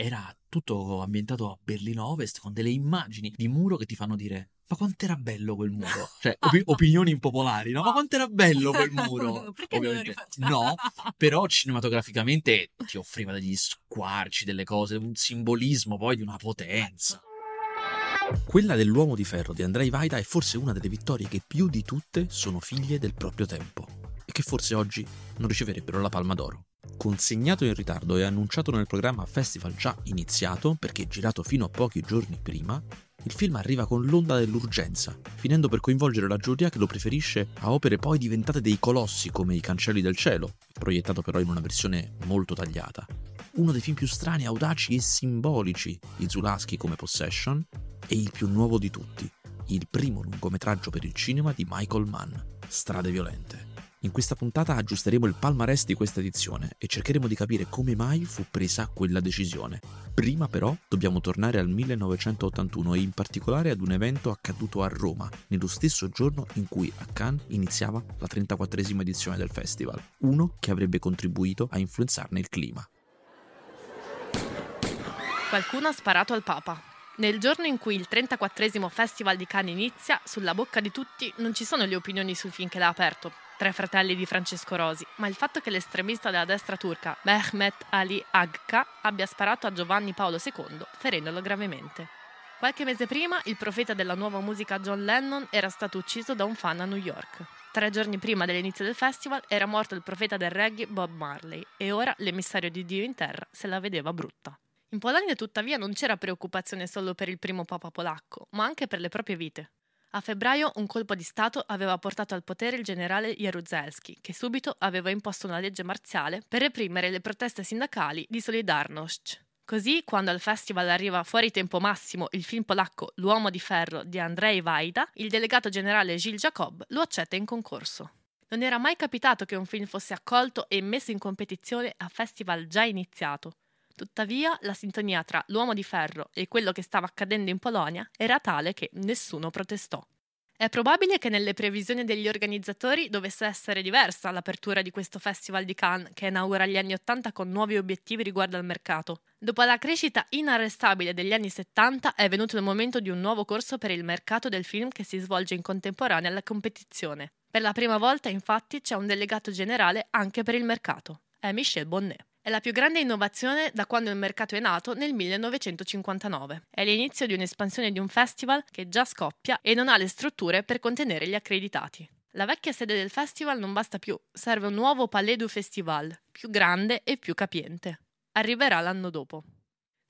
era tutto ambientato a Berlino Ovest con delle immagini di muro che ti fanno dire ma quanto era bello quel muro? Cioè, opi- opinioni impopolari, no? Ma quanto era bello quel muro? Perché Ovviamente no, però cinematograficamente ti offriva degli squarci, delle cose, un simbolismo poi di una potenza. Quella dell'uomo di ferro di Andrei Vaida è forse una delle vittorie che più di tutte sono figlie del proprio tempo e che forse oggi non riceverebbero la Palma d'Oro. Consegnato in ritardo e annunciato nel programma Festival già iniziato, perché girato fino a pochi giorni prima, il film arriva con l'onda dell'urgenza, finendo per coinvolgere la giuria che lo preferisce a opere poi diventate dei colossi come I Cancelli del Cielo, proiettato però in una versione molto tagliata. Uno dei film più strani, audaci e simbolici di Zulaski come Possession, e il più nuovo di tutti, il primo lungometraggio per il cinema di Michael Mann, Strade Violente. In questa puntata aggiusteremo il palmarès di questa edizione e cercheremo di capire come mai fu presa quella decisione. Prima però dobbiamo tornare al 1981 e in particolare ad un evento accaduto a Roma, nello stesso giorno in cui a Cannes iniziava la 34esima edizione del festival, uno che avrebbe contribuito a influenzarne il clima. Qualcuno ha sparato al Papa. Nel giorno in cui il 34 Festival di Cannes inizia, sulla bocca di tutti non ci sono le opinioni sul film che l'ha aperto, Tre fratelli di Francesco Rosi, ma il fatto che l'estremista della destra turca Mehmet Ali Agca abbia sparato a Giovanni Paolo II, ferendolo gravemente. Qualche mese prima, il profeta della nuova musica John Lennon era stato ucciso da un fan a New York. Tre giorni prima dell'inizio del festival era morto il profeta del reggae Bob Marley e ora l'emissario di Dio in terra se la vedeva brutta. In Polonia tuttavia non c'era preoccupazione solo per il primo papa polacco, ma anche per le proprie vite. A febbraio un colpo di Stato aveva portato al potere il generale Jaruzelski, che subito aveva imposto una legge marziale per reprimere le proteste sindacali di Solidarność. Così, quando al festival arriva fuori tempo massimo il film polacco L'uomo di ferro di Andrzej Wajda, il delegato generale Gilles Jacob lo accetta in concorso. Non era mai capitato che un film fosse accolto e messo in competizione a festival già iniziato. Tuttavia, la sintonia tra l'uomo di ferro e quello che stava accadendo in Polonia era tale che nessuno protestò. È probabile che nelle previsioni degli organizzatori dovesse essere diversa l'apertura di questo Festival di Cannes, che inaugura gli anni Ottanta con nuovi obiettivi riguardo al mercato. Dopo la crescita inarrestabile degli anni 70 è venuto il momento di un nuovo corso per il mercato del film che si svolge in contemporanea alla competizione. Per la prima volta, infatti, c'è un delegato generale anche per il mercato. È Michel Bonnet. È la più grande innovazione da quando il mercato è nato nel 1959. È l'inizio di un'espansione di un festival che già scoppia e non ha le strutture per contenere gli accreditati. La vecchia sede del festival non basta più, serve un nuovo Palais du Festival, più grande e più capiente. Arriverà l'anno dopo.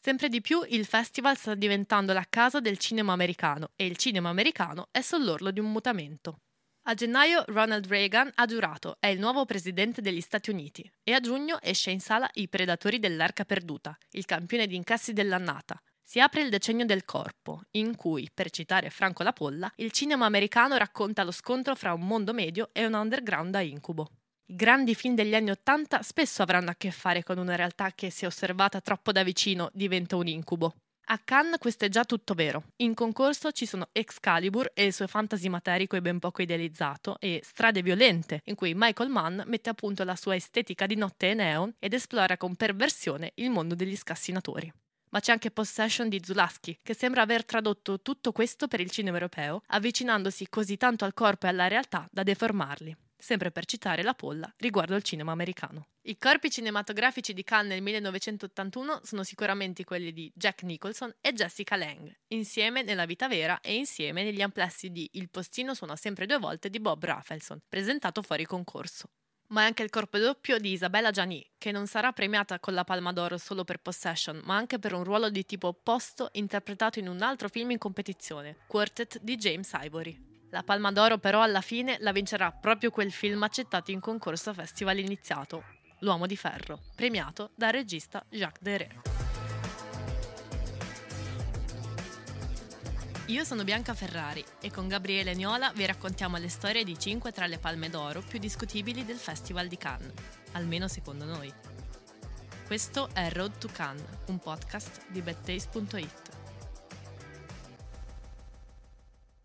Sempre di più il festival sta diventando la casa del cinema americano e il cinema americano è sull'orlo di un mutamento. A gennaio Ronald Reagan ha giurato, è il nuovo presidente degli Stati Uniti e a giugno esce in sala I Predatori dell'Arca Perduta, il campione di incassi dell'annata. Si apre il decennio del corpo, in cui, per citare Franco La Polla, il cinema americano racconta lo scontro fra un mondo medio e un underground a incubo. I grandi film degli anni Ottanta spesso avranno a che fare con una realtà che, se osservata troppo da vicino, diventa un incubo. A Cannes questo è già tutto vero. In concorso ci sono Excalibur e il suo fantasy materico e ben poco idealizzato e Strade violente, in cui Michael Mann mette a punto la sua estetica di notte e neon ed esplora con perversione il mondo degli scassinatori. Ma c'è anche Possession di Zulaski, che sembra aver tradotto tutto questo per il cinema europeo, avvicinandosi così tanto al corpo e alla realtà da deformarli sempre per citare la polla riguardo al cinema americano. I corpi cinematografici di Cannes nel 1981 sono sicuramente quelli di Jack Nicholson e Jessica Lange, insieme nella vita vera e insieme negli amplessi di Il postino suona sempre due volte di Bob Rafelson, presentato fuori concorso. Ma è anche il corpo doppio di Isabella Gianni, che non sarà premiata con la Palma d'Oro solo per Possession, ma anche per un ruolo di tipo opposto interpretato in un altro film in competizione, Quartet di James Ivory. La Palma d'Oro però alla fine la vincerà proprio quel film accettato in concorso a festival iniziato, L'Uomo di Ferro, premiato dal regista Jacques Deray. Io sono Bianca Ferrari e con Gabriele Niola vi raccontiamo le storie di 5 tra le palme d'oro più discutibili del Festival di Cannes, almeno secondo noi. Questo è Road to Cannes, un podcast di bedtaste.it.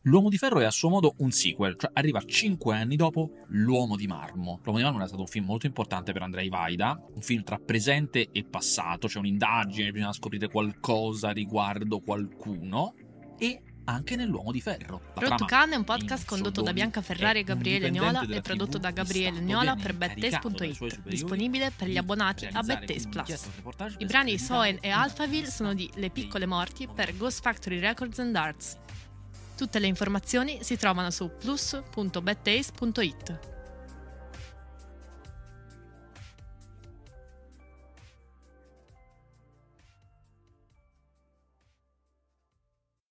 L'Uomo di Ferro è a suo modo un sequel, cioè arriva cinque anni dopo L'Uomo di Marmo. L'Uomo di Marmo è stato un film molto importante per Andrei Vaida, un film tra presente e passato, c'è un'indagine, bisogna scoprire qualcosa riguardo qualcuno e anche nell'Uomo di Ferro. Road è un podcast condotto da Bianca Ferrari e Gabriele Niola e prodotto da Gabriele Niola per BadTaste.it, disponibile per gli abbonati a BadTaste Plus. I brani Soen e Alphaville sono di Le Piccole Morti per Ghost Factory Records and Arts. Tutte le informazioni si trovano su plus.badtaste.it.